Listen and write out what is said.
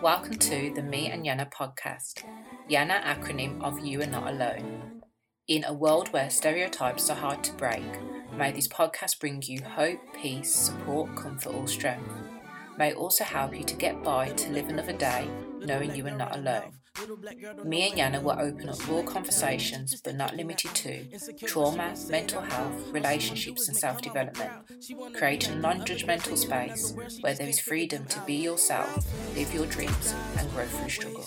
Welcome to the Me and Yana podcast. Yana acronym of You Are Not Alone. In a world where stereotypes are hard to break, may this podcast bring you hope, peace, support, comfort, or strength. May also help you to get by to live another day knowing you are not alone. Me and Yana will open up raw conversations, but not limited to trauma, mental health, relationships, and self development, creating a non judgmental space where there is freedom to be yourself, live your dreams, and grow through struggle.